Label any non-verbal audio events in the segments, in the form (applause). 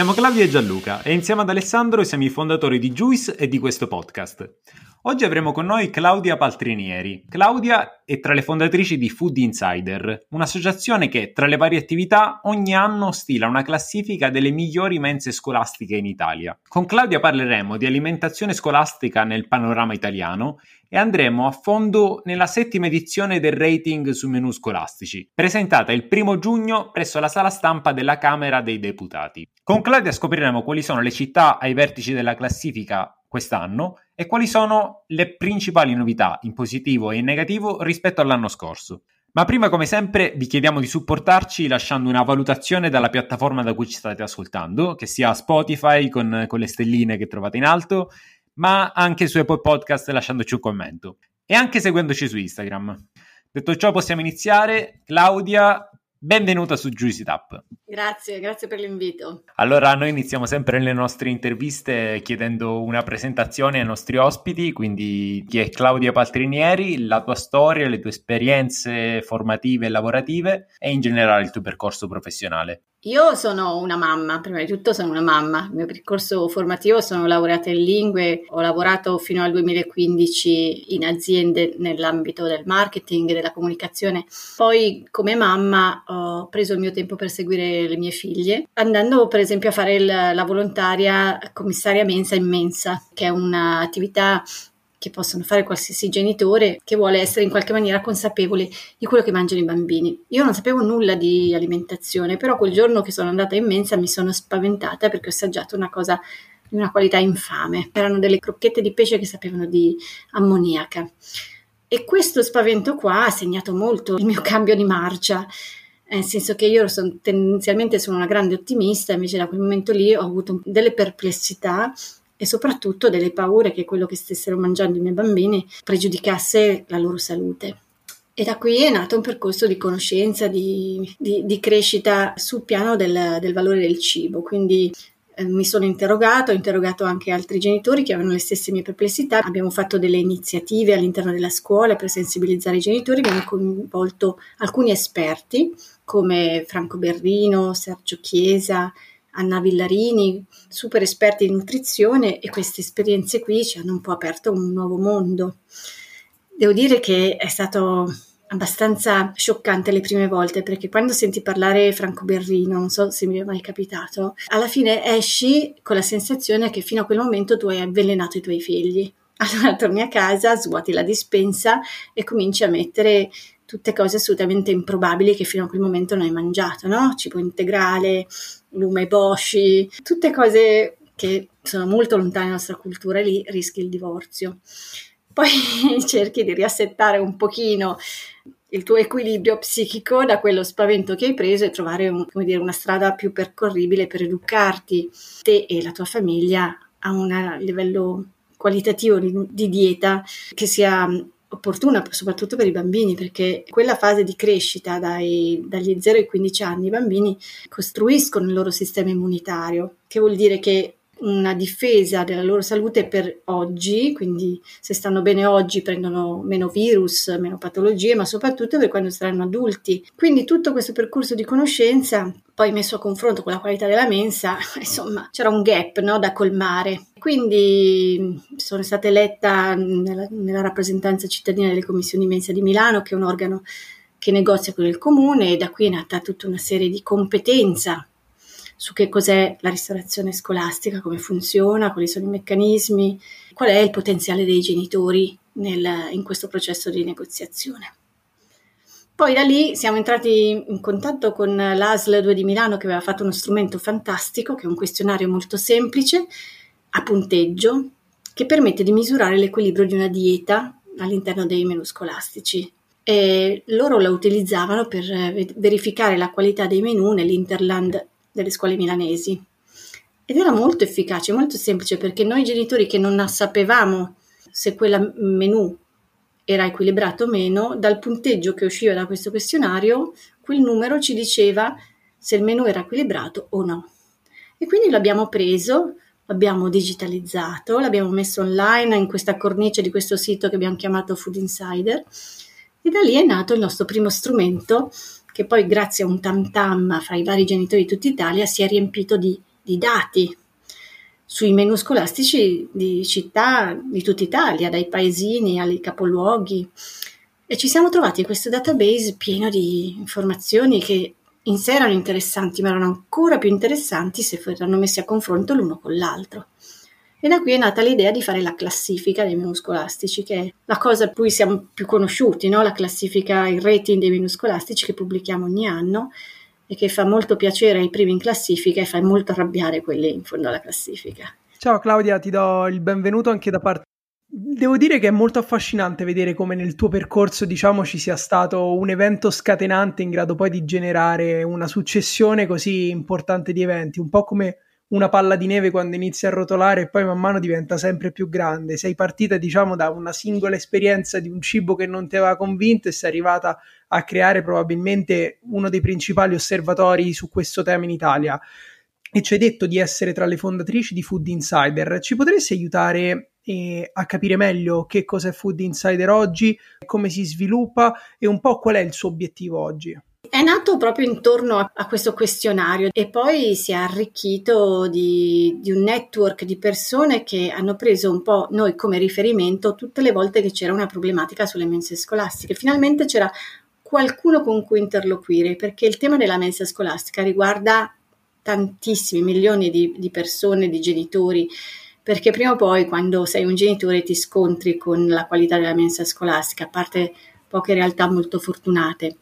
Siamo Claudio e Gianluca e insieme ad Alessandro siamo i fondatori di Juice e di questo podcast. Oggi avremo con noi Claudia Paltrinieri. Claudia è tra le fondatrici di Food Insider, un'associazione che tra le varie attività ogni anno stila una classifica delle migliori mense scolastiche in Italia. Con Claudia parleremo di alimentazione scolastica nel panorama italiano e andremo a fondo nella settima edizione del rating sui menù scolastici, presentata il primo giugno presso la sala stampa della Camera dei Deputati. Con Claudia scopriremo quali sono le città ai vertici della classifica quest'anno e quali sono le principali novità in positivo e in negativo rispetto all'anno scorso. Ma prima, come sempre, vi chiediamo di supportarci lasciando una valutazione dalla piattaforma da cui ci state ascoltando, che sia Spotify con, con le stelline che trovate in alto, ma anche su Apple Podcast lasciandoci un commento e anche seguendoci su Instagram. Detto ciò, possiamo iniziare. Claudia, benvenuta su Juicy Tap. Grazie, grazie per l'invito. Allora, noi iniziamo sempre le nostre interviste chiedendo una presentazione ai nostri ospiti, quindi chi è Claudia Paltrinieri, la tua storia, le tue esperienze formative e lavorative e in generale il tuo percorso professionale. Io sono una mamma, prima di tutto sono una mamma, il mio percorso formativo sono laureata in lingue, ho lavorato fino al 2015 in aziende nell'ambito del marketing e della comunicazione, poi come mamma ho preso il mio tempo per seguire le mie figlie, andando per esempio a fare il, la volontaria commissaria mensa in mensa, che è un'attività che possono fare qualsiasi genitore che vuole essere in qualche maniera consapevole di quello che mangiano i bambini. Io non sapevo nulla di alimentazione, però quel giorno che sono andata in mensa mi sono spaventata perché ho assaggiato una cosa di una qualità infame. Erano delle crocchette di pesce che sapevano di ammoniaca. E questo spavento qua ha segnato molto il mio (laughs) cambio di marcia nel senso che io sono, tendenzialmente sono una grande ottimista, invece da quel momento lì ho avuto delle perplessità e soprattutto delle paure che quello che stessero mangiando i miei bambini pregiudicasse la loro salute. E da qui è nato un percorso di conoscenza, di, di, di crescita sul piano del, del, valore del cibo. Quindi eh, mi sono interrogato, ho interrogato anche altri genitori che avevano le stesse mie perplessità. Abbiamo fatto delle iniziative all'interno della scuola per sensibilizzare i genitori, abbiamo coinvolto alcuni esperti come Franco Berrino, Sergio Chiesa, Anna Villarini, super esperti di nutrizione e queste esperienze qui ci hanno un po' aperto un nuovo mondo. Devo dire che è stato abbastanza scioccante le prime volte perché quando senti parlare Franco Berrino, non so se mi è mai capitato, alla fine esci con la sensazione che fino a quel momento tu hai avvelenato i tuoi figli. (laughs) Allora torni a casa, svuoti la dispensa e cominci a mettere tutte cose assolutamente improbabili che fino a quel momento non hai mangiato, no? Cibo integrale, lume boshi, tutte cose che sono molto lontane dalla nostra cultura e lì rischi il divorzio. Poi (laughs) cerchi di riassettare un pochino il tuo equilibrio psichico da quello spavento che hai preso e trovare un, dire, una strada più percorribile per educarti te e la tua famiglia a un livello qualitativo di dieta che sia opportuna soprattutto per i bambini perché quella fase di crescita dai, dagli 0 ai 15 anni i bambini costruiscono il loro sistema immunitario che vuol dire che una difesa della loro salute per oggi, quindi se stanno bene oggi prendono meno virus, meno patologie, ma soprattutto per quando saranno adulti. Quindi tutto questo percorso di conoscenza, poi messo a confronto con la qualità della mensa, (laughs) insomma, c'era un gap no, da colmare. Quindi sono stata eletta nella, nella rappresentanza cittadina delle commissioni mensa di Milano, che è un organo che negozia con il comune e da qui è nata tutta una serie di competenza su che cos'è la ristorazione scolastica, come funziona, quali sono i meccanismi, qual è il potenziale dei genitori nel, in questo processo di negoziazione. Poi da lì siamo entrati in contatto con l'ASL 2 di Milano che aveva fatto uno strumento fantastico, che è un questionario molto semplice, a punteggio, che permette di misurare l'equilibrio di una dieta all'interno dei menu scolastici. E loro la utilizzavano per verificare la qualità dei menu nell'Interland delle scuole milanesi. Ed era molto efficace, molto semplice perché noi genitori che non sapevamo se quel menù era equilibrato o meno, dal punteggio che usciva da questo questionario quel numero ci diceva se il menù era equilibrato o no. E quindi l'abbiamo preso, l'abbiamo digitalizzato, l'abbiamo messo online in questa cornice di questo sito che abbiamo chiamato Food Insider e da lì è nato il nostro primo strumento che poi grazie a un tam tam fra i vari genitori di tutta Italia si è riempito di, di dati sui menu scolastici di città di tutta Italia, dai paesini ai capoluoghi. E ci siamo trovati in questo database pieno di informazioni che in sé erano interessanti, ma erano ancora più interessanti se furono messi a confronto l'uno con l'altro. E da qui è nata l'idea di fare la classifica dei menu scolastici, che è la cosa a cui siamo più conosciuti, no? la classifica, il rating dei menu scolastici che pubblichiamo ogni anno e che fa molto piacere ai primi in classifica e fa molto arrabbiare quelli in fondo alla classifica. Ciao Claudia, ti do il benvenuto anche da parte Devo dire che è molto affascinante vedere come nel tuo percorso, diciamo, ci sia stato un evento scatenante in grado poi di generare una successione così importante di eventi, un po' come una palla di neve quando inizia a rotolare e poi man mano diventa sempre più grande. Sei partita, diciamo, da una singola esperienza di un cibo che non ti aveva convinto e sei arrivata a creare probabilmente uno dei principali osservatori su questo tema in Italia. E ci hai detto di essere tra le fondatrici di Food Insider. Ci potresti aiutare eh, a capire meglio che cosa è Food Insider oggi, come si sviluppa e un po' qual è il suo obiettivo oggi? È nato proprio intorno a, a questo questionario e poi si è arricchito di, di, un network di persone che hanno preso un po' noi come riferimento tutte le volte che c'era una problematica sulle mense scolastiche. Finalmente c'era qualcuno con cui interloquire, perché il tema della mensa scolastica riguarda tantissimi milioni di, di persone, di genitori, perché prima o poi quando sei un genitore ti scontri con la qualità della mensa scolastica, a parte poche realtà molto fortunate.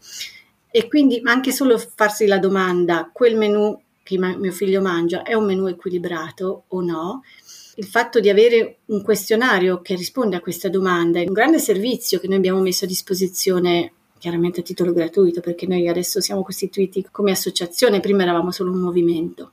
E quindi anche solo farsi la domanda, quel menù che ma- mio figlio mangia è un menù equilibrato o no? Il fatto di avere un questionario che risponde a questa domanda è un grande servizio che noi abbiamo messo a disposizione chiaramente a titolo gratuito perché noi adesso siamo costituiti come associazione, prima eravamo solo un movimento.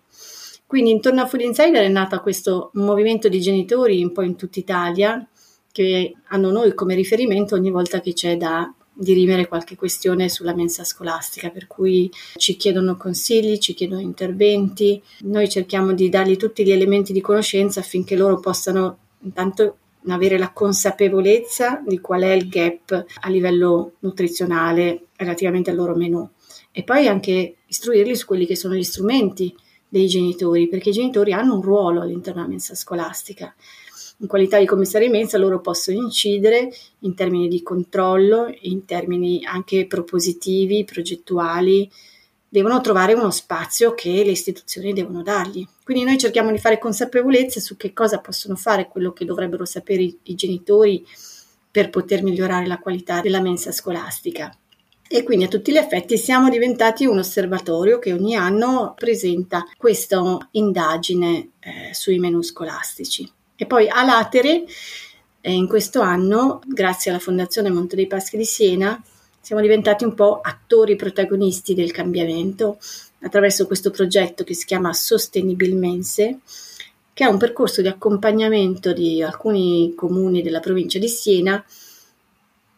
Quindi intorno a Food Insider è nato questo movimento di genitori un po' in tutta Italia che hanno noi come riferimento ogni volta che c'è da dirimere qualche questione sulla mensa scolastica, per cui ci chiedono consigli, ci chiedono interventi, noi cerchiamo di dargli tutti gli elementi di conoscenza affinché loro possano intanto avere la consapevolezza di qual è il gap a livello nutrizionale relativamente al loro menù e poi anche istruirli su quelli che sono gli strumenti dei genitori, perché i genitori hanno un ruolo all'interno della mensa scolastica. In qualità di commissari mensa loro possono incidere in termini di controllo, in termini anche propositivi, progettuali, devono trovare uno spazio che le istituzioni devono dargli. Quindi noi cerchiamo di fare consapevolezza su che cosa possono fare, quello che dovrebbero sapere i, i genitori per poter migliorare la qualità della mensa scolastica. E quindi a tutti gli effetti siamo diventati un osservatorio che ogni anno presenta questa indagine eh, sui menu scolastici. E poi a Latere, eh, in questo anno, grazie alla Fondazione Monte dei Paschi di Siena, siamo diventati un po' attori protagonisti del cambiamento attraverso questo progetto che si chiama Sostenibilmense, che è un percorso di accompagnamento di alcuni comuni della provincia di Siena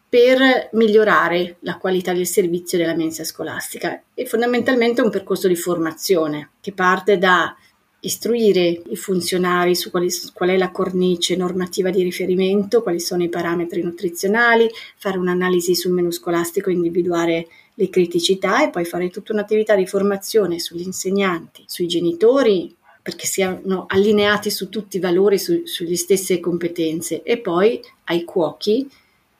per migliorare la qualità del servizio della mensa scolastica. E fondamentalmente un percorso di formazione che parte da istruire i funzionari su quali, qual è la cornice normativa di riferimento, quali sono i parametri nutrizionali, fare un'analisi sul menu scolastico, individuare le criticità e poi fare tutta un'attività di formazione sugli insegnanti, sui genitori, perché siano allineati su tutti i valori, su, sulle stesse competenze e poi ai cuochi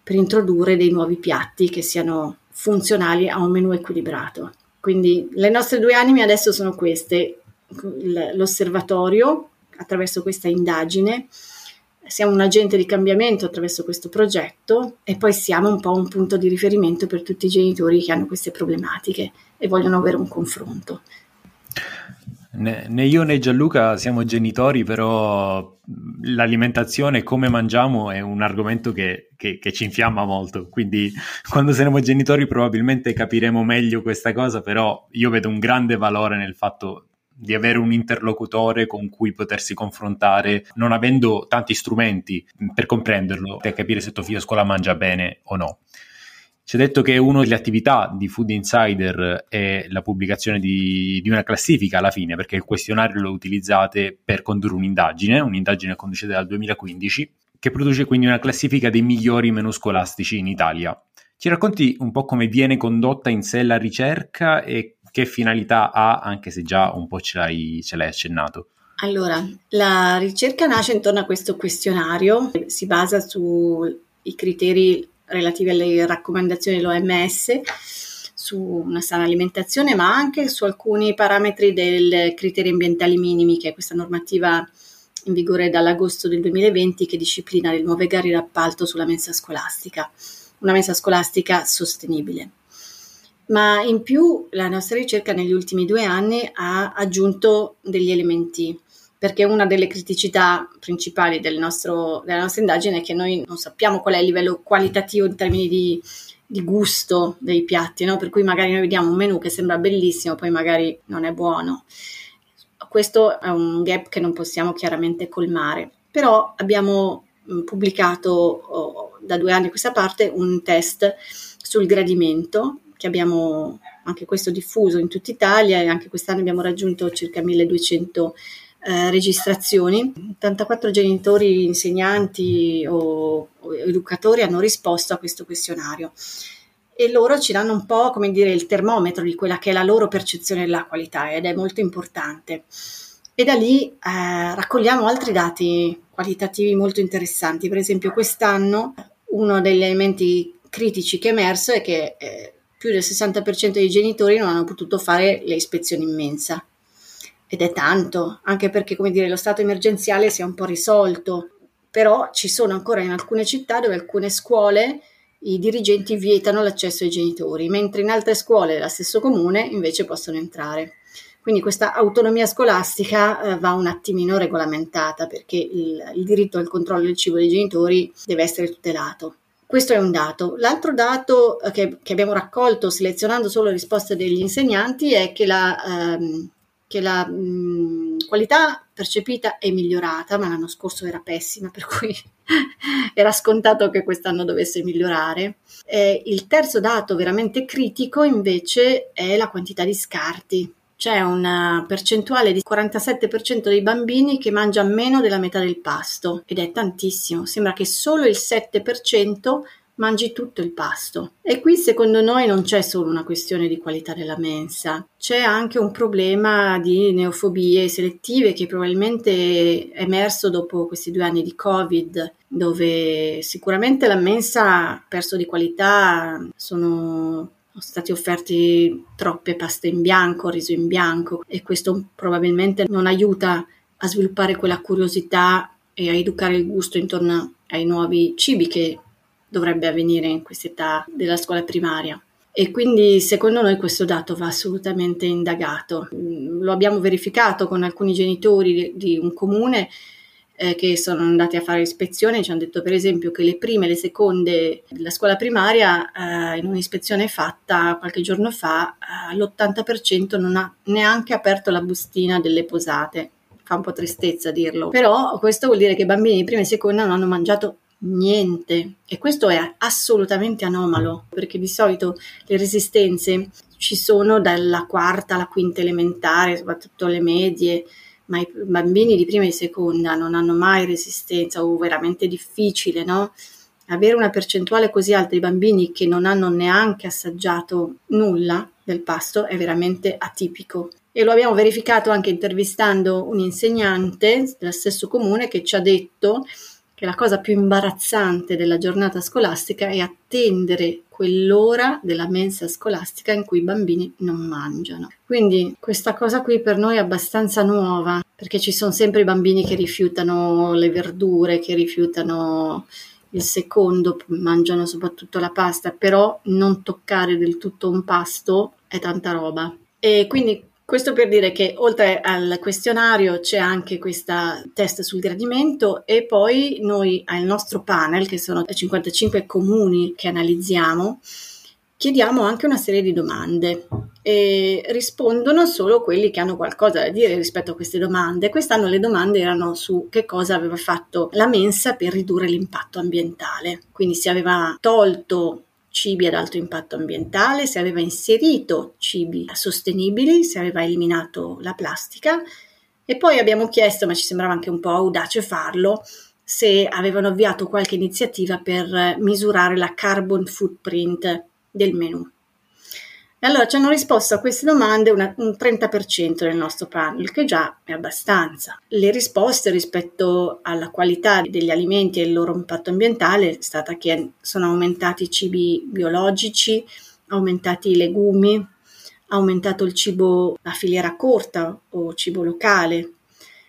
per introdurre dei nuovi piatti che siano funzionali a un menù equilibrato. Quindi le nostre due anime adesso sono queste, l'osservatorio attraverso questa indagine, siamo un agente di cambiamento attraverso questo progetto e poi siamo un po' un punto di riferimento per tutti i genitori che hanno queste problematiche e vogliono avere un confronto. Né, io né Gianluca siamo genitori, però l'alimentazione e come mangiamo è un argomento che, che, che, ci infiamma molto. Quindi quando saremo genitori probabilmente capiremo meglio questa cosa, però io vedo un grande valore nel fatto di avere un interlocutore con cui potersi confrontare, non avendo tanti strumenti per comprenderlo, per capire se tuo figlio a scuola mangia bene o no. Ci ha detto che una delle attività di Food Insider è la pubblicazione di, di, una classifica alla fine, perché il questionario lo utilizzate per condurre un'indagine, un'indagine conducete dal 2015, che produce quindi una classifica dei migliori menu scolastici in Italia. Ci racconti un po' come viene condotta in sé la ricerca e che finalità ha, anche se già un po' ce l'hai, ce l'hai accennato? Allora, la ricerca nasce intorno a questo questionario, si basa sui criteri relativi alle raccomandazioni dell'OMS su una sana alimentazione, ma anche su alcuni parametri dei criteri ambientali minimi, che è questa normativa in vigore dall'agosto del 2020 che disciplina le nuove gare d'appalto sulla mensa scolastica, una mensa scolastica sostenibile. Ma in più la nostra ricerca negli ultimi due anni ha aggiunto degli elementi perché una delle criticità principali del nostro, della nostra indagine è che noi non sappiamo qual è il livello qualitativo in termini di, di gusto dei piatti, no? per cui magari noi vediamo un menù che sembra bellissimo, poi magari non è buono. Questo è un gap che non possiamo chiaramente colmare, però abbiamo pubblicato oh, da due anni a questa parte un test sul gradimento che abbiamo anche questo diffuso in tutta Italia e anche quest'anno abbiamo raggiunto circa 1200 eh, registrazioni, 84 genitori, insegnanti o, o educatori hanno risposto a questo questionario e loro ci danno un po' come dire il termometro di quella che è la loro percezione della qualità ed è molto importante. E da lì eh, raccogliamo altri dati qualitativi molto interessanti. Per esempio, quest'anno uno degli elementi critici che è emerso è che eh, più del 60% dei genitori non hanno potuto fare le ispezioni in mensa ed è tanto, anche perché come dire, lo stato emergenziale si è un po' risolto, però ci sono ancora in alcune città dove alcune scuole i dirigenti vietano l'accesso ai genitori, mentre in altre scuole dello stesso comune invece possono entrare. Quindi questa autonomia scolastica eh, va un attimino regolamentata perché il, il diritto al controllo del cibo dei genitori deve essere tutelato. Questo è un dato. L'altro dato eh, che, che, abbiamo raccolto selezionando solo le risposte degli insegnanti è che la, ehm, che la mh, qualità percepita è migliorata, ma l'anno scorso era pessima, (laughs) per cui era scontato che quest'anno dovesse migliorare. Eh, il terzo dato veramente critico invece è la quantità di scarti. C'è una percentuale di 47% dei bambini che mangia meno della metà del pasto ed è tantissimo. Sembra che solo il 7% mangi tutto il pasto. E qui secondo noi non c'è solo una questione di qualità della mensa, c'è anche un problema di neofobie selettive che probabilmente è emerso dopo questi due anni di Covid, dove sicuramente la mensa ha perso di qualità, sono stati offerti troppe paste in bianco, riso in bianco e questo probabilmente non aiuta a sviluppare quella curiosità e a educare il gusto intorno ai nuovi cibi che dovrebbe avvenire in quest'età della scuola primaria. E quindi secondo noi questo dato va assolutamente indagato. Lo abbiamo verificato con alcuni genitori di un comune eh, che sono andati a fare ispezione, ci hanno detto per esempio che le prime e le seconde della scuola primaria eh, in un'ispezione fatta qualche giorno fa eh, l'80% non ha neanche aperto la bustina delle posate. Fa un po' tristezza dirlo, però questo vuol dire che i bambini di prima e seconda non hanno mangiato niente. E questo è assolutamente anomalo perché di solito le resistenze ci sono dalla quarta alla quinta elementare, soprattutto le medie, ma i bambini di prima e seconda non hanno mai resistenza o veramente difficile, no? Avere una percentuale così alta di bambini che non hanno neanche assaggiato nulla del pasto è veramente atipico. E lo abbiamo verificato anche intervistando un insegnante dello stesso comune che ci ha detto che la cosa più imbarazzante della giornata scolastica è attendere quell'ora della mensa scolastica in cui i bambini non mangiano. Quindi questa cosa qui per noi è abbastanza nuova, perché ci sono sempre i bambini che rifiutano le verdure, che rifiutano il secondo, mangiano soprattutto la pasta, però non toccare del tutto un pasto è tanta roba. E quindi questo per dire che oltre al questionario c'è anche questa test sul gradimento e poi noi al nostro panel, che sono 55 comuni che analizziamo, chiediamo anche una serie di domande e rispondono solo quelli che hanno qualcosa da dire rispetto a queste domande. Quest'anno le domande erano su che cosa aveva fatto la mensa per ridurre l'impatto ambientale, quindi si aveva tolto cibi ad alto impatto ambientale, se aveva inserito cibi sostenibili, se aveva eliminato la plastica e poi abbiamo chiesto, ma ci sembrava anche un po' audace farlo, se avevano avviato qualche iniziativa per misurare la carbon footprint del menù. E allora ci hanno risposto a queste domande una, un 30% del nostro panel, che già è abbastanza. Le risposte rispetto alla qualità degli alimenti e il loro impatto ambientale è stata che sono aumentati i cibi biologici, aumentati i legumi, aumentato il cibo a filiera corta o cibo locale,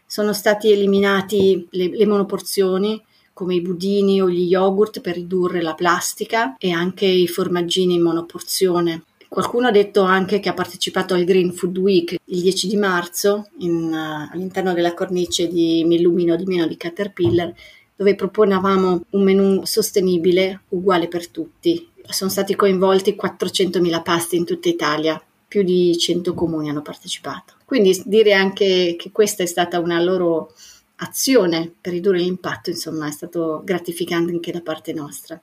sono stati eliminati le, le monoporzioni come i budini o gli yogurt per ridurre la plastica e anche i formaggini in monoporzione. Qualcuno ha detto anche che ha partecipato al Green Food Week il 10 di marzo in, uh, all'interno della cornice di Mi illumino di meno di Caterpillar dove proponevamo un menù sostenibile uguale per tutti. Sono stati coinvolti 400.000 pasti in tutta Italia, più di 100 comuni hanno partecipato. Quindi dire anche che questa è stata una loro azione per ridurre l'impatto, insomma, è stato gratificante anche da parte nostra.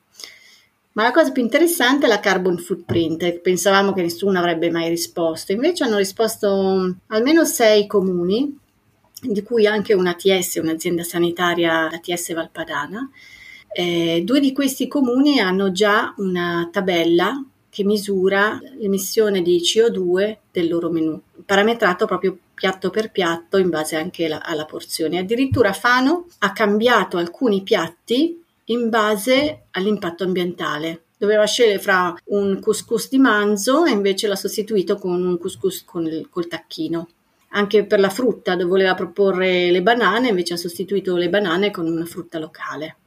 Ma la cosa più interessante è la carbon footprint. Pensavamo che nessuno avrebbe mai risposto, invece hanno risposto almeno sei comuni, di cui anche una TS, un'azienda sanitaria, la TS Valpadana. Eh, due di questi comuni hanno già una tabella che misura l'emissione di CO2 del loro menù, parametrato proprio piatto per piatto in base anche la, alla porzione. Addirittura Fano ha cambiato alcuni piatti in base all'impatto ambientale. Doveva scegliere fra un couscous di manzo e invece l'ha sostituito con un couscous con il, col tacchino. Anche per la frutta, dove voleva proporre le banane, invece ha sostituito le banane con una frutta locale.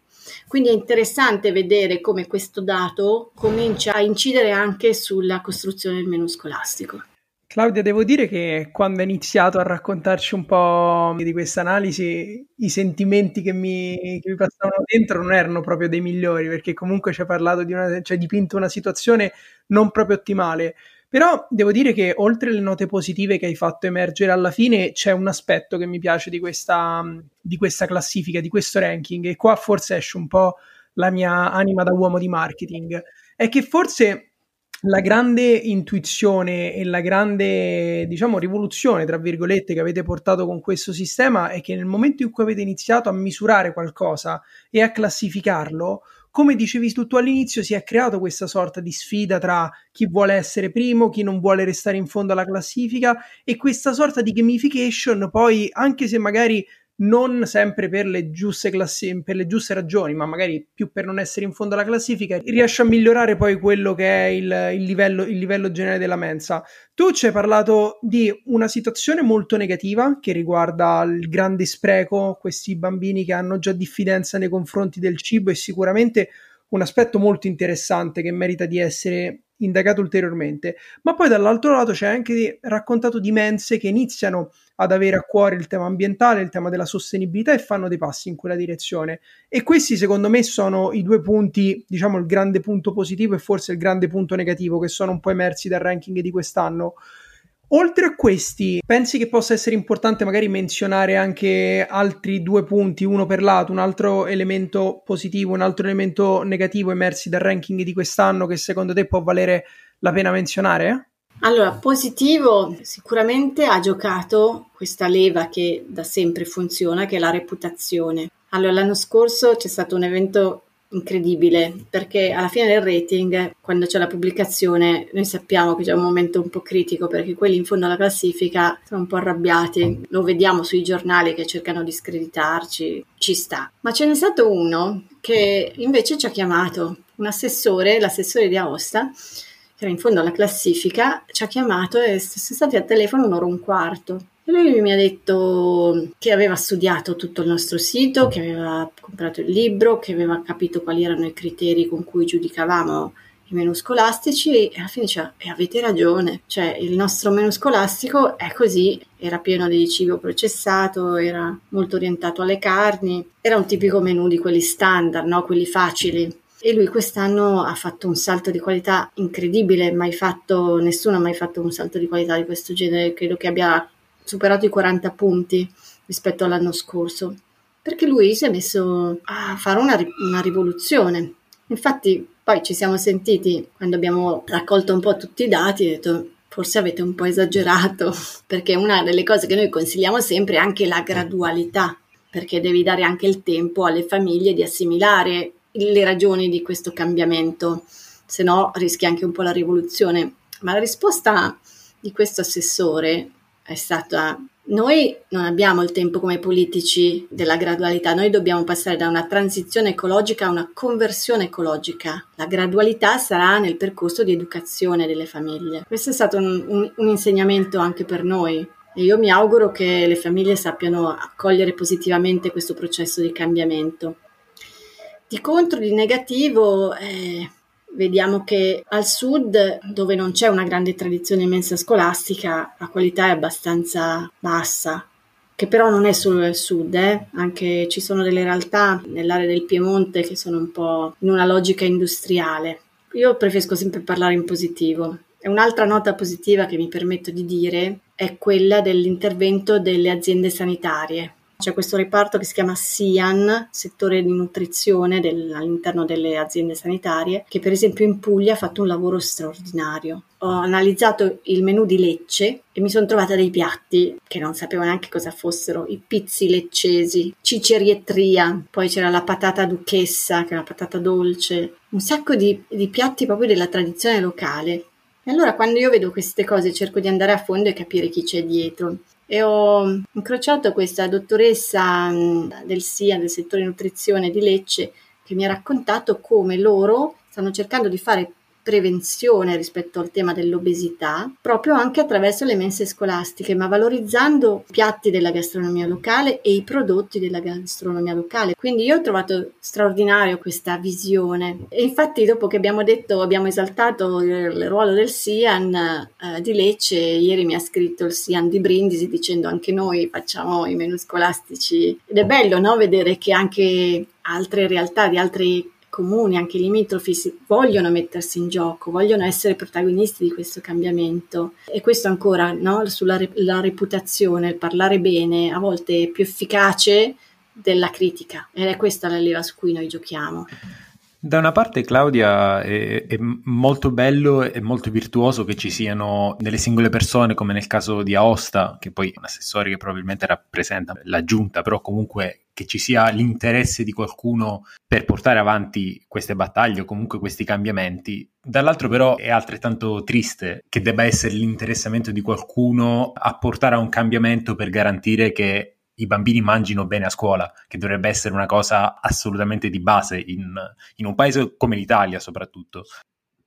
Quindi è interessante vedere come questo dato comincia a incidere anche sulla costruzione del menù scolastico. Claudia, devo dire che quando hai iniziato a raccontarci un po' di questa analisi, i sentimenti che mi, che mi, passavano dentro non erano proprio dei migliori, perché comunque ci hai parlato di una, ci hai dipinto una situazione non proprio ottimale. Però devo dire che oltre alle note positive che hai fatto emergere alla fine, c'è un aspetto che mi piace di questa, di questa classifica, di questo ranking, e qua forse esce un po' la mia anima da uomo di marketing. È che forse la grande intuizione e la grande, diciamo, rivoluzione, tra virgolette, che avete portato con questo sistema è che nel momento in cui avete iniziato a misurare qualcosa e a classificarlo, come dicevi tu, tu all'inizio, si è creato questa sorta di sfida tra chi vuole essere primo, chi non vuole restare in fondo alla classifica e questa sorta di gamification poi, anche se magari non sempre per le, giuste classi- per le giuste ragioni, ma magari più per non essere in fondo alla classifica, riesce a migliorare poi quello che è il, il, livello, il livello generale della mensa. Tu ci hai parlato di una situazione molto negativa che riguarda il grande spreco, questi bambini che hanno già diffidenza nei confronti del cibo e sicuramente un aspetto molto interessante che merita di essere indagato ulteriormente, ma poi dall'altro lato c'è anche raccontato di mense che iniziano ad avere a cuore il tema ambientale, il tema della sostenibilità e fanno dei passi in quella direzione. E questi secondo me sono i due punti, diciamo il grande punto positivo e forse il grande punto negativo che sono un po' emersi dal ranking di quest'anno. Oltre a questi, pensi che possa essere importante magari menzionare anche altri due punti, uno per lato, un altro elemento positivo, un altro elemento negativo emersi dal ranking di quest'anno che secondo te può valere la pena menzionare? Allora, positivo, sicuramente ha giocato questa leva che da sempre funziona, che è la reputazione. Allora, l'anno scorso c'è stato un evento incredibile perché alla fine del rating quando c'è la pubblicazione noi sappiamo che c'è un momento un po' critico perché quelli in fondo alla classifica sono un po' arrabbiati lo vediamo sui giornali che cercano di screditarci ci sta ma ce n'è stato uno che invece ci ha chiamato un assessore l'assessore di Aosta che era in fondo alla classifica ci ha chiamato e siamo stati a telefono un'ora e un quarto lui mi ha detto che aveva studiato tutto il nostro sito, che aveva comprato il libro, che aveva capito quali erano i criteri con cui giudicavamo i menu scolastici e alla fine diceva e avete ragione, cioè il nostro menu scolastico è così, era pieno di cibo processato, era molto orientato alle carni, era un tipico menu di quelli standard, no? quelli facili. E lui quest'anno ha fatto un salto di qualità incredibile, mai fatto, nessuno ha mai fatto un salto di qualità di questo genere, credo che abbia superato i 40 punti rispetto all'anno scorso, perché lui si è messo a fare una, una rivoluzione. Infatti Poi ci siamo sentiti quando abbiamo raccolto un po' tutti i dati e detto forse avete un po' esagerato, (laughs) perché una delle cose che noi consigliamo sempre è anche la gradualità, perché devi dare anche il tempo alle famiglie di assimilare le ragioni di questo cambiamento, se no rischi anche un po' la rivoluzione. Ma la risposta di questo assessore è stata noi non abbiamo il tempo come politici della gradualità, noi dobbiamo passare da una transizione ecologica a una conversione ecologica. La gradualità sarà nel percorso di educazione delle famiglie. Questo è stato un, un, un insegnamento anche per noi e io mi auguro che le famiglie sappiano accogliere positivamente questo processo di cambiamento. Di contro, di negativo, eh, vediamo che al sud, dove non c'è una grande tradizione mensa scolastica, la qualità è abbastanza bassa, che però non è solo nel sud, eh? anche ci sono delle realtà nell'area del Piemonte che sono un po' in una logica industriale. Io preferisco sempre parlare in positivo. E un'altra nota positiva che mi permetto di dire è quella dell'intervento delle aziende sanitarie. C'è questo reparto che si chiama SIAN, settore di nutrizione del, all'interno delle aziende sanitarie, che per esempio in Puglia ha fatto un lavoro straordinario. Ho analizzato il menù di Lecce e mi sono trovata dei piatti che non sapevo neanche cosa fossero, i pizzi leccesi, cicerietria, poi c'era la patata duchessa, che è una patata dolce, un sacco di, di piatti proprio della tradizione locale. E allora quando io vedo queste cose cerco di andare a fondo e capire chi c'è dietro e ho incrociato questa dottoressa del SIA, del settore nutrizione di Lecce, che mi ha raccontato come loro stanno cercando di fare prevenzione rispetto al tema dell'obesità, proprio anche attraverso le mense scolastiche, ma valorizzando i piatti della gastronomia locale e i prodotti della gastronomia locale. Quindi io ho trovato straordinario questa visione e infatti dopo che abbiamo detto, abbiamo esaltato il ruolo del SIAN eh, di Lecce, ieri mi ha scritto il SIAN di Brindisi dicendo anche noi facciamo i menu scolastici ed è bello no? vedere che anche altre realtà di altri comuni, anche limitrofi, vogliono mettersi in gioco, vogliono essere protagonisti di questo cambiamento. E questo ancora no? sulla re- reputazione, il parlare bene, a volte è più efficace della critica. Ed è questa la leva su cui noi giochiamo. Da una parte, Claudia, è, è, molto bello e molto virtuoso che ci siano delle singole persone, come nel caso di Aosta, che poi è un assessore che probabilmente rappresenta la giunta, però comunque che ci sia l'interesse di qualcuno per portare avanti queste battaglie o comunque questi cambiamenti. Dall'altro però è altrettanto triste che debba essere l'interessamento di qualcuno a portare a un cambiamento per garantire che i bambini mangino bene a scuola, che dovrebbe essere una cosa assolutamente di base in, in un paese come l'Italia soprattutto.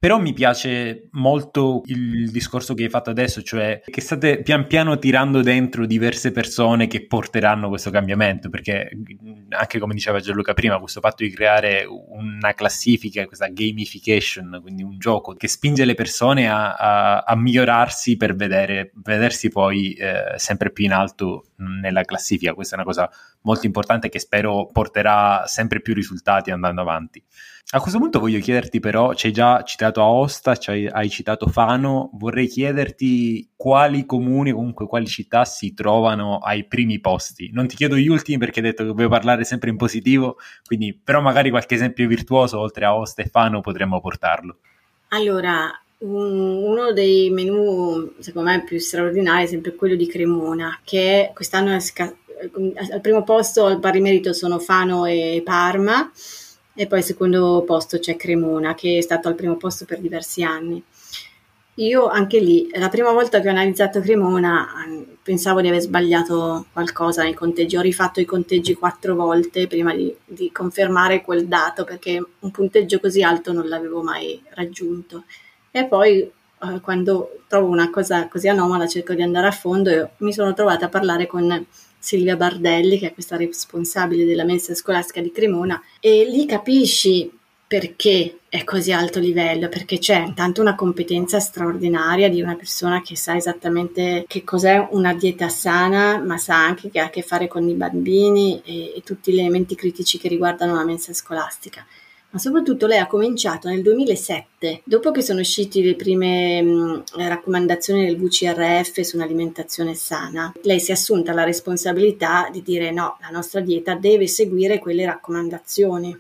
Però mi piace molto il discorso che hai fatto adesso, cioè che state pian piano tirando dentro diverse persone che porteranno questo cambiamento, perché anche come diceva Gianluca prima, questo fatto di creare una classifica, questa gamification, quindi un gioco che spinge le persone a, a, a migliorarsi per vedere, vedersi poi eh, sempre più in alto nella classifica. Questa è una cosa molto importante che spero porterà sempre più risultati andando avanti. A questo punto voglio chiederti però, ci hai già citato Aosta, hai citato Fano, vorrei chiederti quali comuni comunque quali città si trovano ai primi posti. Non ti chiedo gli ultimi perché hai detto che vuoi parlare sempre in positivo, quindi però magari qualche esempio virtuoso oltre a Aosta e Fano potremmo portarlo. Allora, uno dei menu secondo me più straordinari è sempre quello di Cremona, che quest'anno è sca- al primo posto al pari merito sono Fano e Parma e poi al secondo posto c'è Cremona che è stato al primo posto per diversi anni. Io anche lì, la prima volta che ho analizzato Cremona pensavo di aver sbagliato qualcosa nei conteggi, ho rifatto i conteggi quattro volte prima di, di confermare quel dato perché un punteggio così alto non l'avevo mai raggiunto. E poi eh, quando trovo una cosa così anomala cerco di andare a fondo e mi sono trovata a parlare con Silvia Bardelli, che è questa responsabile della mensa scolastica di Cremona, e lì capisci perché è così alto livello, perché c'è intanto una competenza straordinaria di una persona che sa esattamente che cos'è una dieta sana, ma sa anche che ha a che fare con i bambini e, e tutti gli elementi critici che riguardano la mensa scolastica ma soprattutto lei ha cominciato nel 2007, dopo che sono uscite le prime mh, raccomandazioni del VCRF su un'alimentazione sana. Lei si è assunta la responsabilità di dire no, la nostra dieta deve seguire quelle raccomandazioni.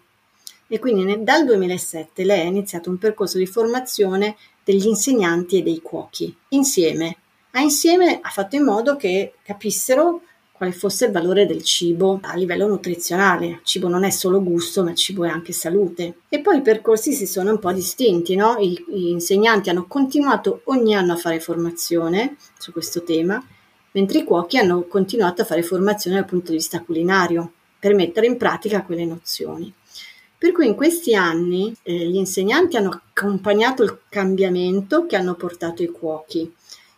e quindi dal 2007 lei ha iniziato un percorso di formazione degli insegnanti e dei cuochi insieme. Ha insieme ha fatto in modo che capissero quale fosse il valore del cibo a livello nutrizionale. Il cibo non è solo gusto, ma il cibo è anche salute. E poi i percorsi si sono un po' distinti, no? I, gli insegnanti hanno continuato ogni anno a fare formazione su questo tema, mentre i cuochi hanno continuato a fare formazione dal punto di vista culinario per mettere in pratica quelle nozioni. Per cui in questi anni eh, gli insegnanti hanno accompagnato il cambiamento che hanno portato i cuochi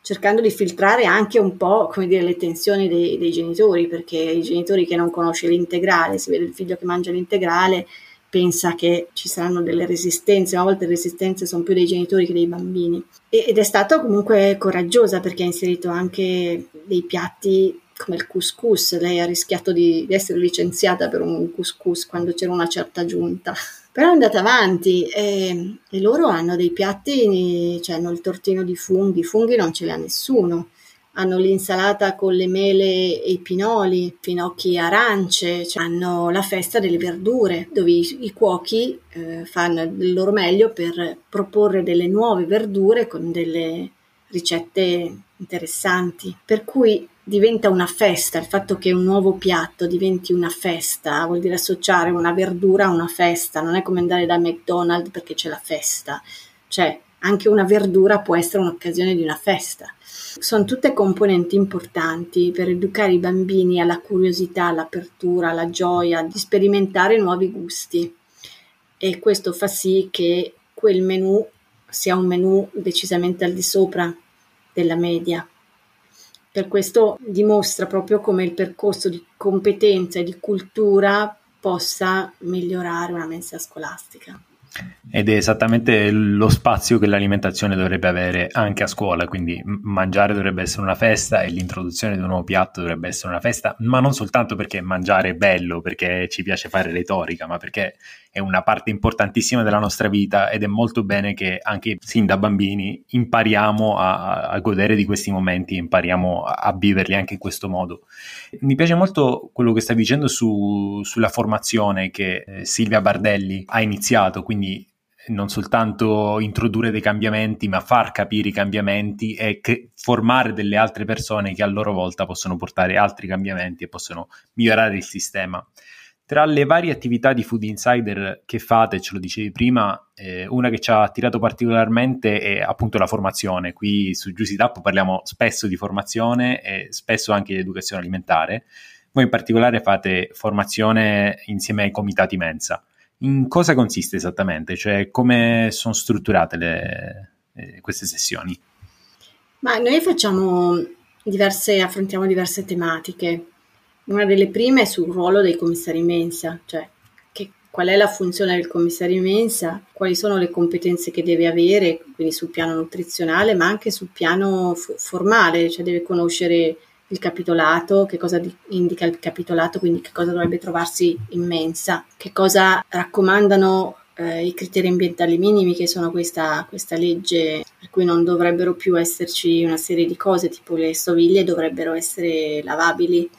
cercando di filtrare anche un po' come dire, le tensioni dei, dei, genitori, perché i genitori che non conosce l'integrale, si vede il figlio che mangia l'integrale, pensa che ci saranno delle resistenze, a volte le resistenze sono più dei genitori che dei bambini. Ed è stata comunque coraggiosa perché ha inserito anche dei piatti come il couscous, lei ha rischiato di, di essere licenziata per un couscous quando c'era una certa giunta. Però è andata avanti e, e, loro hanno dei piatti, cioè hanno il tortino di funghi, funghi non ce li ha nessuno, hanno l'insalata con le mele e i pinoli, finocchi e arance, cioè hanno la festa delle verdure dove i, i cuochi eh, fanno il loro meglio per proporre delle nuove verdure con delle ricette interessanti. Per cui diventa una festa, il fatto che un nuovo piatto diventi una festa vuol dire associare una verdura a una festa, non è come andare da McDonald's perché c'è la festa, cioè anche una verdura può essere un'occasione di una festa. Sono tutte componenti importanti per educare i bambini alla curiosità, all'apertura, alla gioia di sperimentare nuovi gusti. E questo fa sì che quel menù sia un menù decisamente al di sopra della media per questo dimostra proprio come il percorso di competenza e di cultura possa migliorare una mensa scolastica. Ed è esattamente lo spazio che l'alimentazione dovrebbe avere anche a scuola, quindi mangiare dovrebbe essere una festa e l'introduzione di un nuovo piatto dovrebbe essere una festa, ma non soltanto perché mangiare è bello, perché ci piace fare retorica, ma perché è una parte importantissima della nostra vita ed è molto bene che anche sin da bambini impariamo a, a godere di questi momenti, impariamo a, viverli anche in questo modo. Mi piace molto quello che stai dicendo su, sulla formazione che eh, Silvia Bardelli ha iniziato, quindi non soltanto introdurre dei cambiamenti, ma far capire i cambiamenti e che formare delle altre persone che a loro volta possono portare altri cambiamenti e possono migliorare il sistema. Tra le varie attività di Food Insider che fate, ce lo dicevi prima, eh, una che ci ha attirato particolarmente è appunto la formazione. Qui su Juicy Tap parliamo spesso di formazione e spesso anche di educazione alimentare. Voi in particolare fate formazione insieme ai comitati mensa. In cosa consiste esattamente? Cioè come sono strutturate le, eh, queste sessioni? Ma noi facciamo diverse, affrontiamo diverse tematiche una delle prime è sul ruolo dei commissari mensa, cioè che, qual è la funzione del commissario mensa, quali sono le competenze che deve avere, quindi sul piano nutrizionale, ma anche sul piano f- formale, cioè deve conoscere il capitolato, che cosa di- indica il capitolato, quindi che cosa dovrebbe trovarsi in mensa, che cosa raccomandano eh, i criteri ambientali minimi, che sono questa, questa legge per cui non dovrebbero più esserci una serie di cose, tipo le stoviglie dovrebbero essere lavabili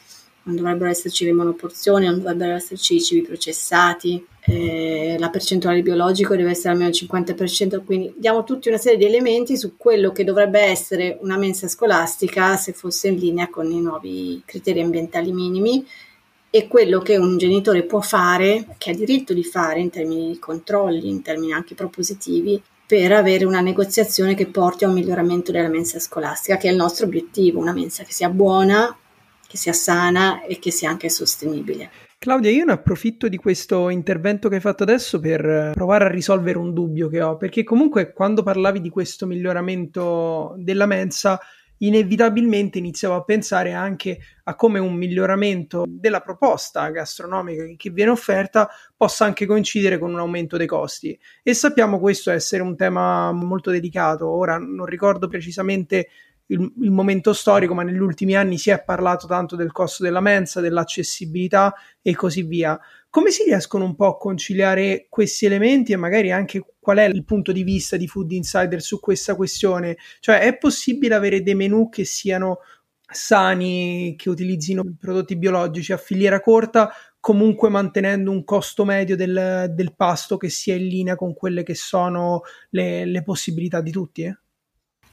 non dovrebbero esserci le monoporzioni, non dovrebbero esserci i cibi processati, eh, la percentuale biologica deve essere almeno il 50%, quindi diamo tutti una serie di elementi su quello che dovrebbe essere una mensa scolastica se fosse in linea con i nuovi criteri ambientali minimi e quello che un genitore può fare, che ha diritto di fare in termini di controlli, in termini anche propositivi, per avere una negoziazione che porti a un miglioramento della mensa scolastica, che è il nostro obiettivo, una mensa che sia buona, che sia sana e che sia anche sostenibile. Claudia, io ne approfitto di questo intervento che hai fatto adesso per provare a risolvere un dubbio che ho, perché comunque quando parlavi di questo miglioramento della mensa, inevitabilmente iniziavo a pensare anche a come un miglioramento della proposta gastronomica che viene offerta possa anche coincidere con un aumento dei costi. E sappiamo questo essere un tema molto delicato. Ora non ricordo precisamente il, il, momento storico, ma negli ultimi anni si è parlato tanto del costo della mensa, dell'accessibilità e così via. Come si riescono un po' a conciliare questi elementi e magari anche qual è il punto di vista di Food Insider su questa questione? Cioè, è possibile avere dei menu che siano sani, che utilizzino prodotti biologici a filiera corta comunque mantenendo un costo medio del, del pasto che sia in linea con quelle che sono le, le possibilità di tutti? Eh?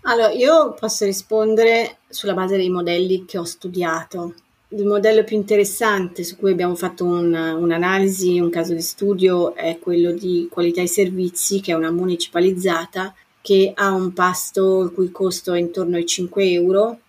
Allora, io posso rispondere sulla base dei modelli che ho studiato. Il modello più interessante su cui abbiamo fatto un, un'analisi, un caso di studio, è quello di qualità e servizi, che è una municipalizzata che ha un pasto il cui costo è intorno ai 5 euro,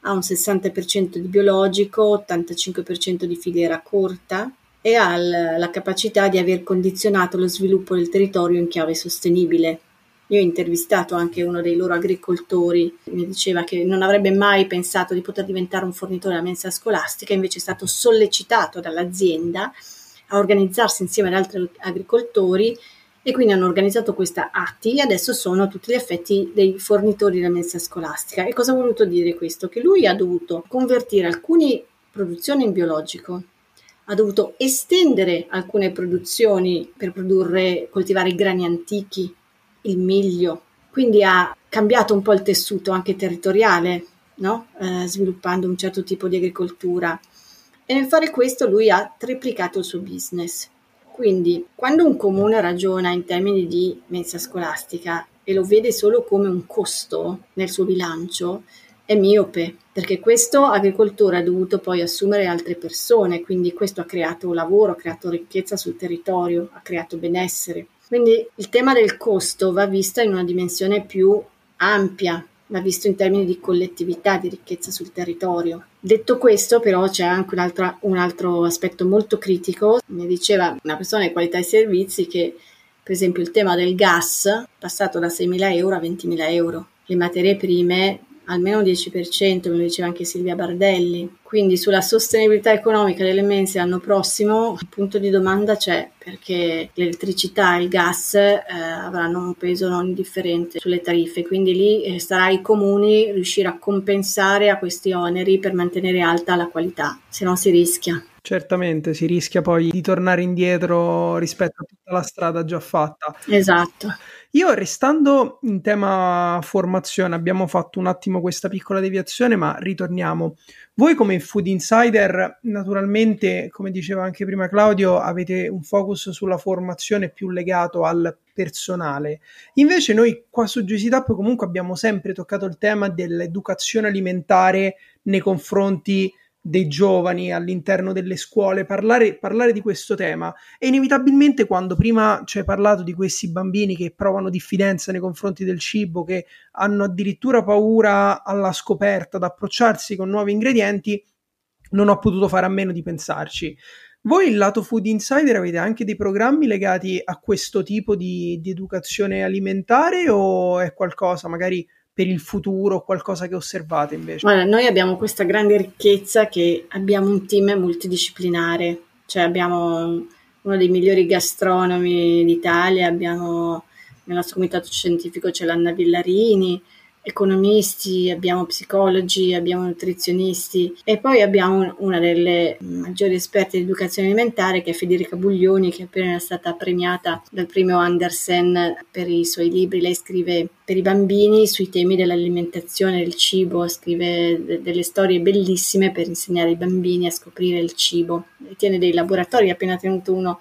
ha un 60% di biologico, 85% di filiera corta e ha la capacità di aver condizionato lo sviluppo del territorio in chiave sostenibile. Io ho intervistato anche uno dei loro agricoltori, mi diceva che non avrebbe mai pensato di poter diventare un fornitore della mensa scolastica, invece è stato sollecitato dall'azienda a organizzarsi insieme ad altri agricoltori e quindi hanno organizzato questa ATI e adesso sono a tutti gli effetti dei fornitori della mensa scolastica. E cosa ha voluto dire questo? Che lui ha dovuto convertire alcune produzioni in biologico, ha dovuto estendere alcune produzioni per produrre, coltivare grani antichi, il miglio, quindi ha cambiato un po' il tessuto anche territoriale, no? eh, sviluppando un certo tipo di agricoltura. E nel fare questo lui ha triplicato il suo business. Quindi, quando un comune ragiona in termini di mensa scolastica e lo vede solo come un costo nel suo bilancio, è miope, perché questo agricoltore ha dovuto poi assumere altre persone, quindi questo ha creato lavoro, ha creato ricchezza sul territorio, ha creato benessere. Quindi il tema del costo va visto in una dimensione più ampia, va visto in termini di collettività, di ricchezza sul territorio. Detto questo, però, c'è anche un, un altro aspetto molto critico. Mi diceva una persona di qualità e servizi che, per esempio, il tema del gas, passato da 6.000 euro a 20.000 euro. Le materie prime almeno 10%, me lo diceva anche Silvia Bardelli. Quindi sulla sostenibilità economica delle mense l'anno prossimo il punto di domanda c'è perché l'elettricità e il gas eh, avranno un peso non indifferente sulle tariffe, quindi lì eh, sarà ai comuni riuscire a compensare a questi oneri per mantenere alta la qualità, se no si rischia. Certamente si rischia poi di tornare indietro rispetto a tutta la strada già fatta. Esatto. Io restando in tema formazione, abbiamo fatto un attimo questa piccola deviazione, ma ritorniamo. Voi come Food Insider, naturalmente, come diceva anche prima Claudio, avete un focus sulla formazione più legato al personale. Invece noi qua su Juicy comunque abbiamo sempre toccato il tema dell'educazione alimentare nei confronti dei giovani all'interno delle scuole, parlare, parlare, di questo tema e inevitabilmente quando prima ci hai parlato di questi bambini che provano diffidenza nei confronti del cibo, che hanno addirittura paura alla scoperta, ad approcciarsi con nuovi ingredienti, non ho potuto fare a meno di pensarci. Voi il lato Food Insider avete anche dei programmi legati a questo tipo di, di educazione alimentare o è qualcosa magari per il futuro, qualcosa che osservate invece? Guarda, noi abbiamo questa grande ricchezza che abbiamo un team multidisciplinare, cioè abbiamo uno dei migliori gastronomi d'Italia, abbiamo nel nostro comitato scientifico c'è l'Anna Villarini, economisti, abbiamo psicologi, abbiamo nutrizionisti e poi abbiamo una delle maggiori esperte di educazione alimentare che è Federica Buglioni che è appena stata premiata dal premio Andersen per i suoi libri. Lei scrive per i bambini sui temi dell'alimentazione, del cibo, scrive de- delle storie bellissime per insegnare ai bambini a scoprire il cibo. E tiene dei laboratori, ha appena tenuto uno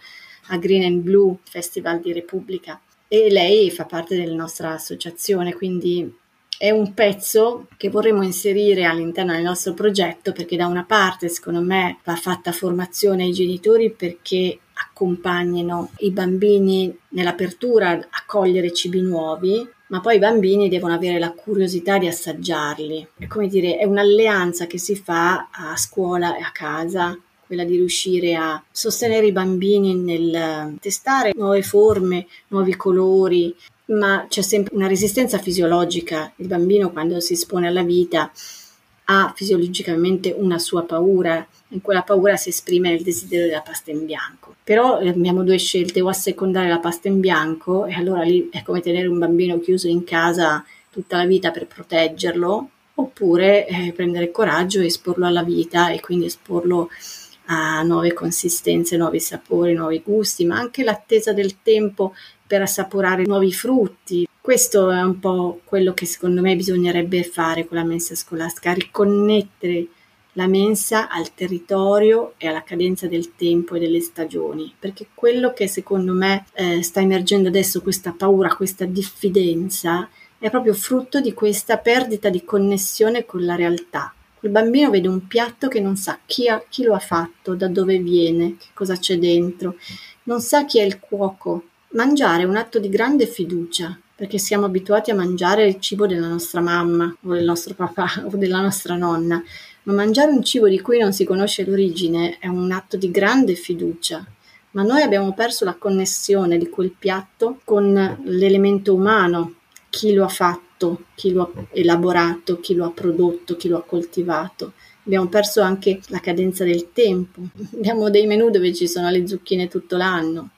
a Green and Blue, Festival di Repubblica e lei fa parte della nostra associazione, quindi è un pezzo che vorremmo inserire all'interno del nostro progetto perché da una parte secondo me va fatta formazione ai genitori perché accompagnino i bambini nell'apertura a cogliere cibi nuovi, ma poi i bambini devono avere la curiosità di assaggiarli. È come dire, è un'alleanza che si fa a scuola e a casa, quella di riuscire a sostenere i bambini nel testare nuove forme, nuovi colori, ma c'è sempre una resistenza fisiologica. Il bambino quando si espone alla vita ha fisiologicamente una sua paura, in quella paura si esprime il desiderio della pasta in bianco. Però eh, abbiamo due scelte, o assecondare la pasta in bianco, e allora lì è come tenere un bambino chiuso in casa tutta la vita per proteggerlo, oppure eh, prendere coraggio e esporlo alla vita e quindi esporlo a nuove consistenze, nuovi sapori, nuovi gusti, ma anche l'attesa del tempo per assaporare nuovi frutti. Questo è un po' quello che secondo me bisognerebbe fare con la mensa scolastica, riconnettere la mensa al territorio e alla cadenza del tempo e delle stagioni, perché quello che secondo me eh, sta emergendo adesso, questa paura, questa diffidenza, è proprio frutto di questa perdita di connessione con la realtà. Il bambino vede un piatto che non sa chi, ha, chi lo ha fatto, da dove viene, che cosa c'è dentro, non sa chi è il cuoco. Mangiare è un atto di grande fiducia, perché siamo abituati a mangiare il cibo della nostra mamma o del nostro papà (laughs) o della nostra nonna, ma mangiare un cibo di cui non si conosce l'origine è un atto di grande fiducia. Ma noi abbiamo perso la connessione di quel piatto con l'elemento umano, chi lo ha fatto, chi lo ha elaborato, chi lo ha prodotto, chi lo ha coltivato. Abbiamo perso anche la cadenza del tempo. (laughs) Abbiamo dei menù dove ci sono le zucchine tutto l'anno.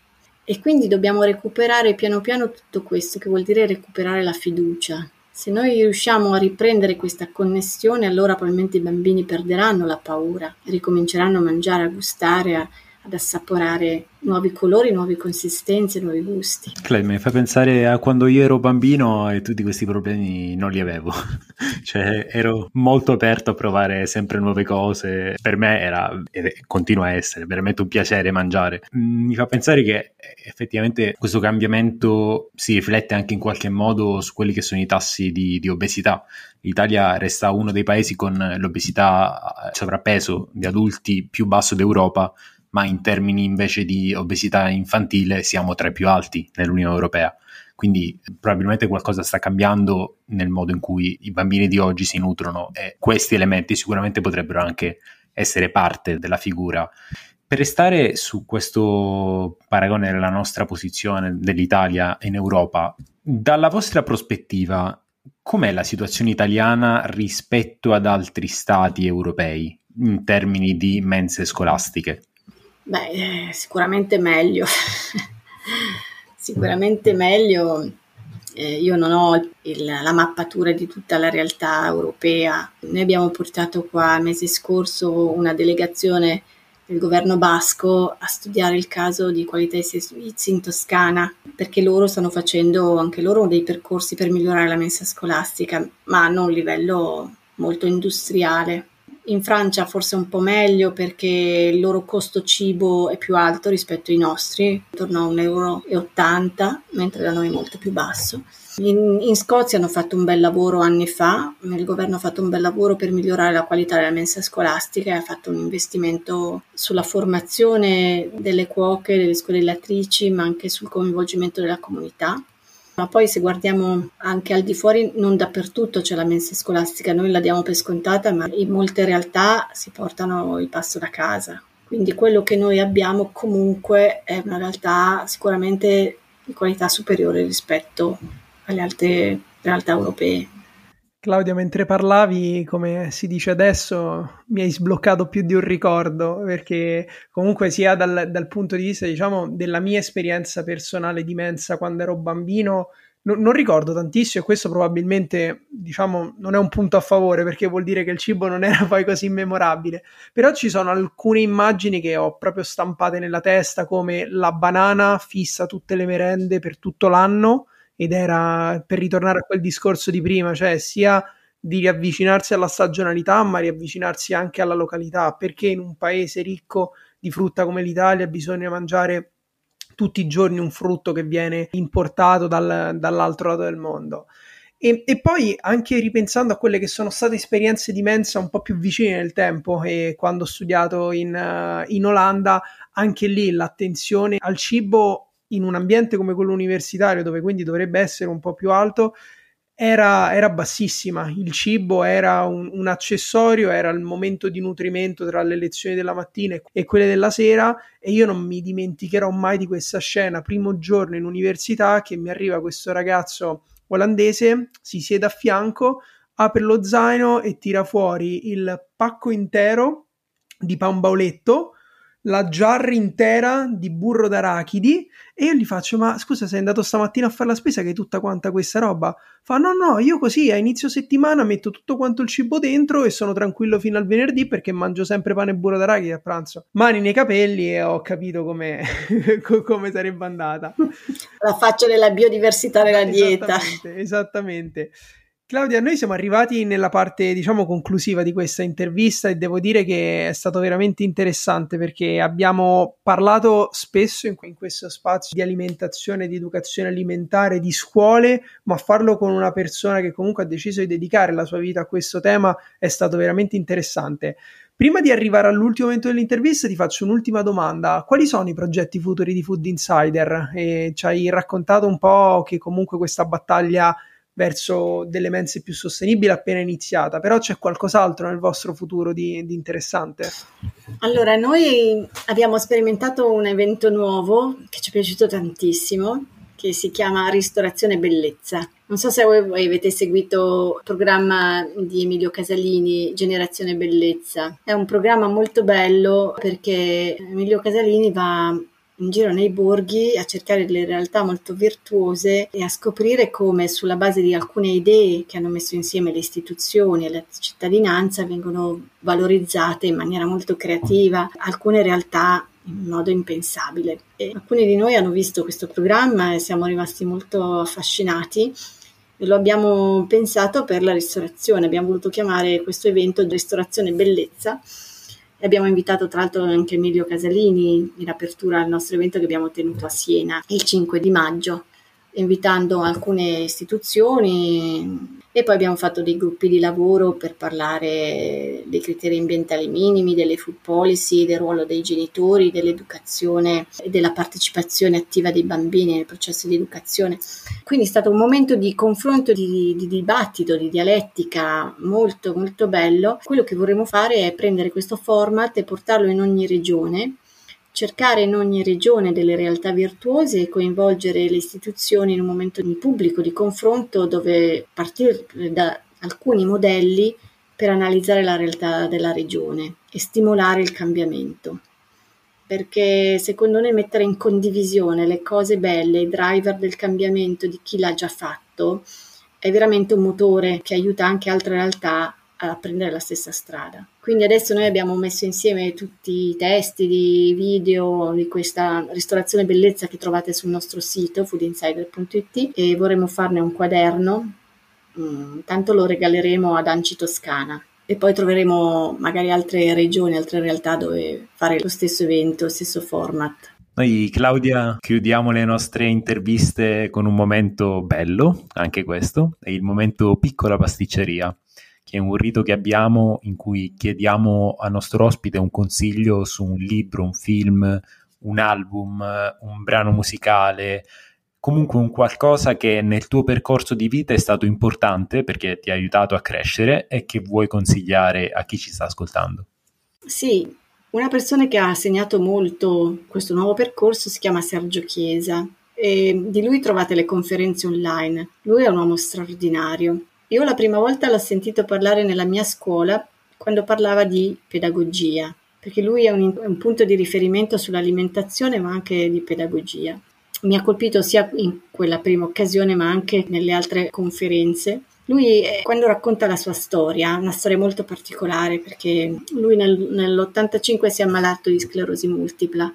E quindi dobbiamo recuperare piano piano tutto questo, che vuol dire recuperare la fiducia. Se noi riusciamo a riprendere questa connessione, allora probabilmente i bambini perderanno la paura, ricominceranno a mangiare, a gustare, a, ad assaporare nuovi colori, nuove consistenze, nuovi gusti. Clay, mi fa pensare a quando io ero bambino e tutti questi problemi non li avevo. (laughs) cioè, ero molto aperto a provare sempre nuove cose. Per me era, e continua a essere, veramente un piacere mangiare. Mm, mi fa pensare che effettivamente questo cambiamento si riflette anche in qualche modo su quelli che sono i tassi di, di obesità. L'Italia resta uno dei paesi con l'obesità sovrappeso di adulti più basso d'Europa ma in termini invece di obesità infantile siamo tra i più alti nell'Unione Europea. Quindi probabilmente qualcosa sta cambiando nel modo in cui i bambini di oggi si nutrono e questi elementi sicuramente potrebbero anche essere parte della figura. Per restare su questo paragone della nostra posizione dell'Italia in Europa, dalla vostra prospettiva, com'è la situazione italiana rispetto ad altri stati europei in termini di mense scolastiche? Beh, eh, sicuramente meglio. (laughs) sicuramente meglio. Eh, io non ho il, la mappatura di tutta la realtà europea. Noi abbiamo portato qua il mese scorso una delegazione del governo basco a studiare il caso di qualità e servizi in Toscana, perché loro stanno facendo anche loro dei percorsi per migliorare la mensa scolastica, ma hanno un livello molto industriale in Francia forse un po' meglio perché il loro costo cibo è più alto rispetto ai nostri, intorno a 1,80 euro, mentre da noi è molto più basso. In, in, Scozia hanno fatto un bel lavoro anni fa, il governo ha fatto un bel lavoro per migliorare la qualità della mensa scolastica e ha fatto un investimento sulla formazione delle cuoche, delle scolellatrici, ma anche sul coinvolgimento della comunità. Ma poi se guardiamo anche al di fuori, non dappertutto c'è la mensa scolastica, noi la diamo per scontata, ma in molte realtà si portano il pasto da casa. Quindi quello che noi abbiamo comunque è una realtà sicuramente di qualità superiore rispetto alle altre realtà europee. Claudia, mentre parlavi, come si dice adesso, mi hai sbloccato più di un ricordo, perché comunque sia dal, dal punto di vista, diciamo, della mia esperienza personale di mensa quando ero bambino, no, non ricordo tantissimo e questo probabilmente, diciamo, non è un punto a favore, perché vuol dire che il cibo non era poi così memorabile. Però ci sono alcune immagini che ho proprio stampate nella testa, come la banana fissa tutte le merende per tutto l'anno ed era per ritornare a quel discorso di prima, cioè sia di riavvicinarsi alla stagionalità, ma riavvicinarsi anche alla località, perché in un paese ricco di frutta come l'Italia bisogna mangiare tutti i giorni un frutto che viene importato dal, dall'altro lato del mondo. E, e, poi anche ripensando a quelle che sono state esperienze di mensa un po' più vicine nel tempo e quando ho studiato in, uh, in Olanda, anche lì l'attenzione al cibo in un ambiente come quello universitario, dove quindi dovrebbe essere un po' più alto, era, era bassissima. Il cibo era un, un, accessorio, era il momento di nutrimento tra le lezioni della mattina e quelle della sera. E io non mi dimenticherò mai di questa scena. Primo giorno in università che mi arriva questo ragazzo olandese, si siede a fianco, apre lo zaino e tira fuori il pacco intero di pan bauletto la jar intera di burro d'arachidi e io gli faccio ma scusa sei andato stamattina a fare la spesa che hai tutta quanta questa roba? Fa no no io così a inizio settimana metto tutto quanto il cibo dentro e sono tranquillo fino al venerdì perché mangio sempre pane e burro d'arachidi a pranzo. Mani nei capelli e ho capito come, (laughs) come sarebbe andata. La faccia della biodiversità della dieta. Esattamente, esattamente Claudia, noi siamo arrivati nella parte, diciamo, conclusiva di questa intervista e devo dire che è stato veramente interessante perché abbiamo parlato spesso in, in questo spazio di alimentazione, di educazione alimentare, di scuole, ma farlo con una persona che comunque ha deciso di dedicare la sua vita a questo tema è stato veramente interessante. Prima di arrivare all'ultimo momento dell'intervista ti faccio un'ultima domanda. Quali sono i progetti futuri di Food Insider? E ci hai raccontato un po' che comunque questa battaglia verso delle mense più sostenibili appena iniziata, però c'è qualcos'altro nel vostro futuro di, di interessante? Allora, noi abbiamo sperimentato un evento nuovo che ci è piaciuto tantissimo, che si chiama Ristorazione Bellezza. Non so se voi, avete seguito il programma di Emilio Casalini, Generazione Bellezza. È un programma molto bello perché Emilio Casalini va in giro nei borghi a cercare delle realtà molto virtuose e a scoprire come sulla base di alcune idee che hanno messo insieme le istituzioni e la cittadinanza vengono valorizzate in maniera molto creativa alcune realtà in modo impensabile. E alcuni di noi hanno visto questo programma e siamo rimasti molto affascinati e lo abbiamo pensato per la ristorazione. Abbiamo voluto chiamare questo evento Ristorazione Bellezza e abbiamo invitato tra l'altro anche Emilio Casalini in apertura al nostro evento che abbiamo tenuto a Siena il 5 di maggio, invitando alcune istituzioni e poi abbiamo fatto dei gruppi di lavoro per parlare dei criteri ambientali minimi, delle food policy, del ruolo dei genitori, dell'educazione e della partecipazione attiva dei bambini nel processo di educazione. Quindi è stato un momento di confronto, di, di dibattito, di dialettica molto molto bello. Quello che vorremmo fare è prendere questo format e portarlo in ogni regione cercare in ogni regione delle realtà virtuose e coinvolgere le istituzioni in un momento di pubblico, di confronto, dove partire da alcuni modelli per analizzare la realtà della regione e stimolare il cambiamento. Perché secondo noi mettere in condivisione le cose belle, i driver del cambiamento di chi l'ha già fatto, è veramente un motore che aiuta anche altre realtà a prendere la stessa strada. Quindi adesso noi abbiamo messo insieme tutti i testi di video di questa ristorazione bellezza che trovate sul nostro sito foodinsider.it e vorremmo farne un quaderno, mm, tanto lo regaleremo ad Anci Toscana e poi troveremo magari altre regioni, altre realtà dove fare lo stesso evento, stesso format. Noi, Claudia, chiudiamo le nostre interviste con un momento bello, anche questo, è il momento piccola pasticceria che è un rito che abbiamo in cui chiediamo al nostro ospite un consiglio su un libro, un film, un album, un brano musicale, comunque un qualcosa che nel tuo percorso di vita è stato importante perché ti ha aiutato a crescere e che vuoi consigliare a chi ci sta ascoltando. Sì, una persona che ha segnato molto questo nuovo percorso si chiama Sergio Chiesa. E di lui trovate le conferenze online. Lui è un uomo straordinario io la prima volta l'ho sentito parlare nella mia scuola quando parlava di pedagogia, perché lui è un, un punto di riferimento sull'alimentazione ma anche di pedagogia. Mi ha colpito sia in quella prima occasione ma anche nelle altre conferenze. Lui, eh, quando racconta la sua storia, una storia molto particolare perché lui nel, nell'85 si è ammalato di sclerosi multipla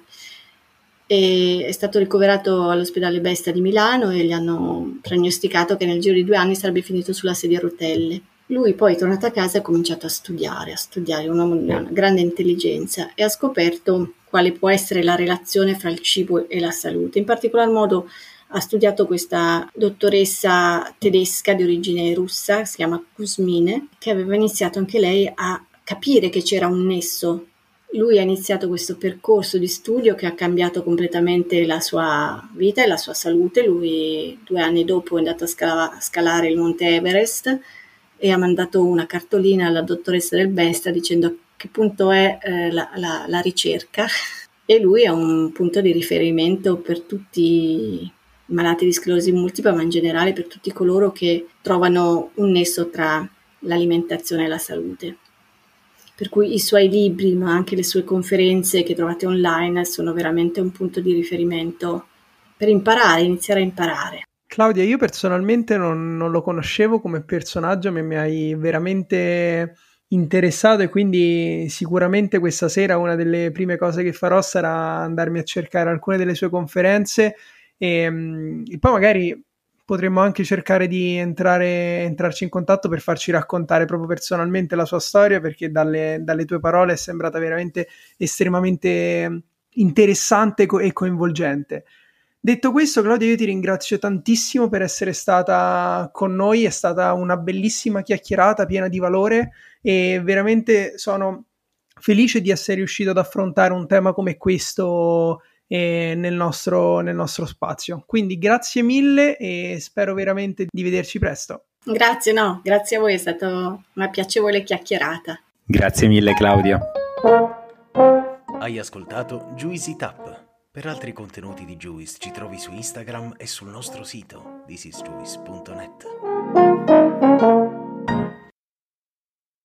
e è stato ricoverato all'ospedale Besta di Milano e gli hanno prognosticato che nel giro di due anni sarebbe finito sulla sedia a rotelle. Lui poi tornato a casa ha cominciato a studiare, a studiare, un uomo di una grande intelligenza e ha scoperto quale può essere la relazione fra il cibo e la salute. In particolar modo ha studiato questa dottoressa tedesca di origine russa, si chiama Kuzmine, che aveva iniziato anche lei a capire che c'era un nesso lui ha iniziato questo percorso di studio che ha cambiato completamente la sua vita e la sua salute. Lui due anni dopo è andato a, scala- scalare il Monte Everest e ha mandato una cartolina alla dottoressa del Besta dicendo a che punto è eh, la, la, la ricerca e lui è un punto di riferimento per tutti i malati di sclerosi multipla, ma in generale per tutti coloro che trovano un nesso tra l'alimentazione e la salute per cui i suoi libri, ma anche le sue conferenze che trovate online sono veramente un punto di riferimento per imparare, iniziare a imparare. Claudia, io personalmente non, non lo conoscevo come personaggio, ma mi hai veramente interessato e quindi sicuramente questa sera una delle prime cose che farò sarà andarmi a cercare alcune delle sue conferenze e, mm, e poi magari potremmo anche cercare di entrare, entrarci in contatto per farci raccontare proprio personalmente la sua storia, perché dalle, dalle tue parole è sembrata veramente estremamente interessante e coinvolgente. Detto questo, Claudia, io ti ringrazio tantissimo per essere stata con noi, è stata una bellissima chiacchierata piena di valore e veramente sono felice di essere riuscito ad affrontare un tema come questo eh, nel, nostro, nel nostro spazio. Quindi grazie mille e spero veramente di vederci presto. Grazie, no, grazie a voi, è stata una piacevole chiacchierata. Grazie mille Claudia. Hai ascoltato Juicy Tap. Per altri contenuti di Juice ci trovi su Instagram e sul nostro sito thisisjuice.net.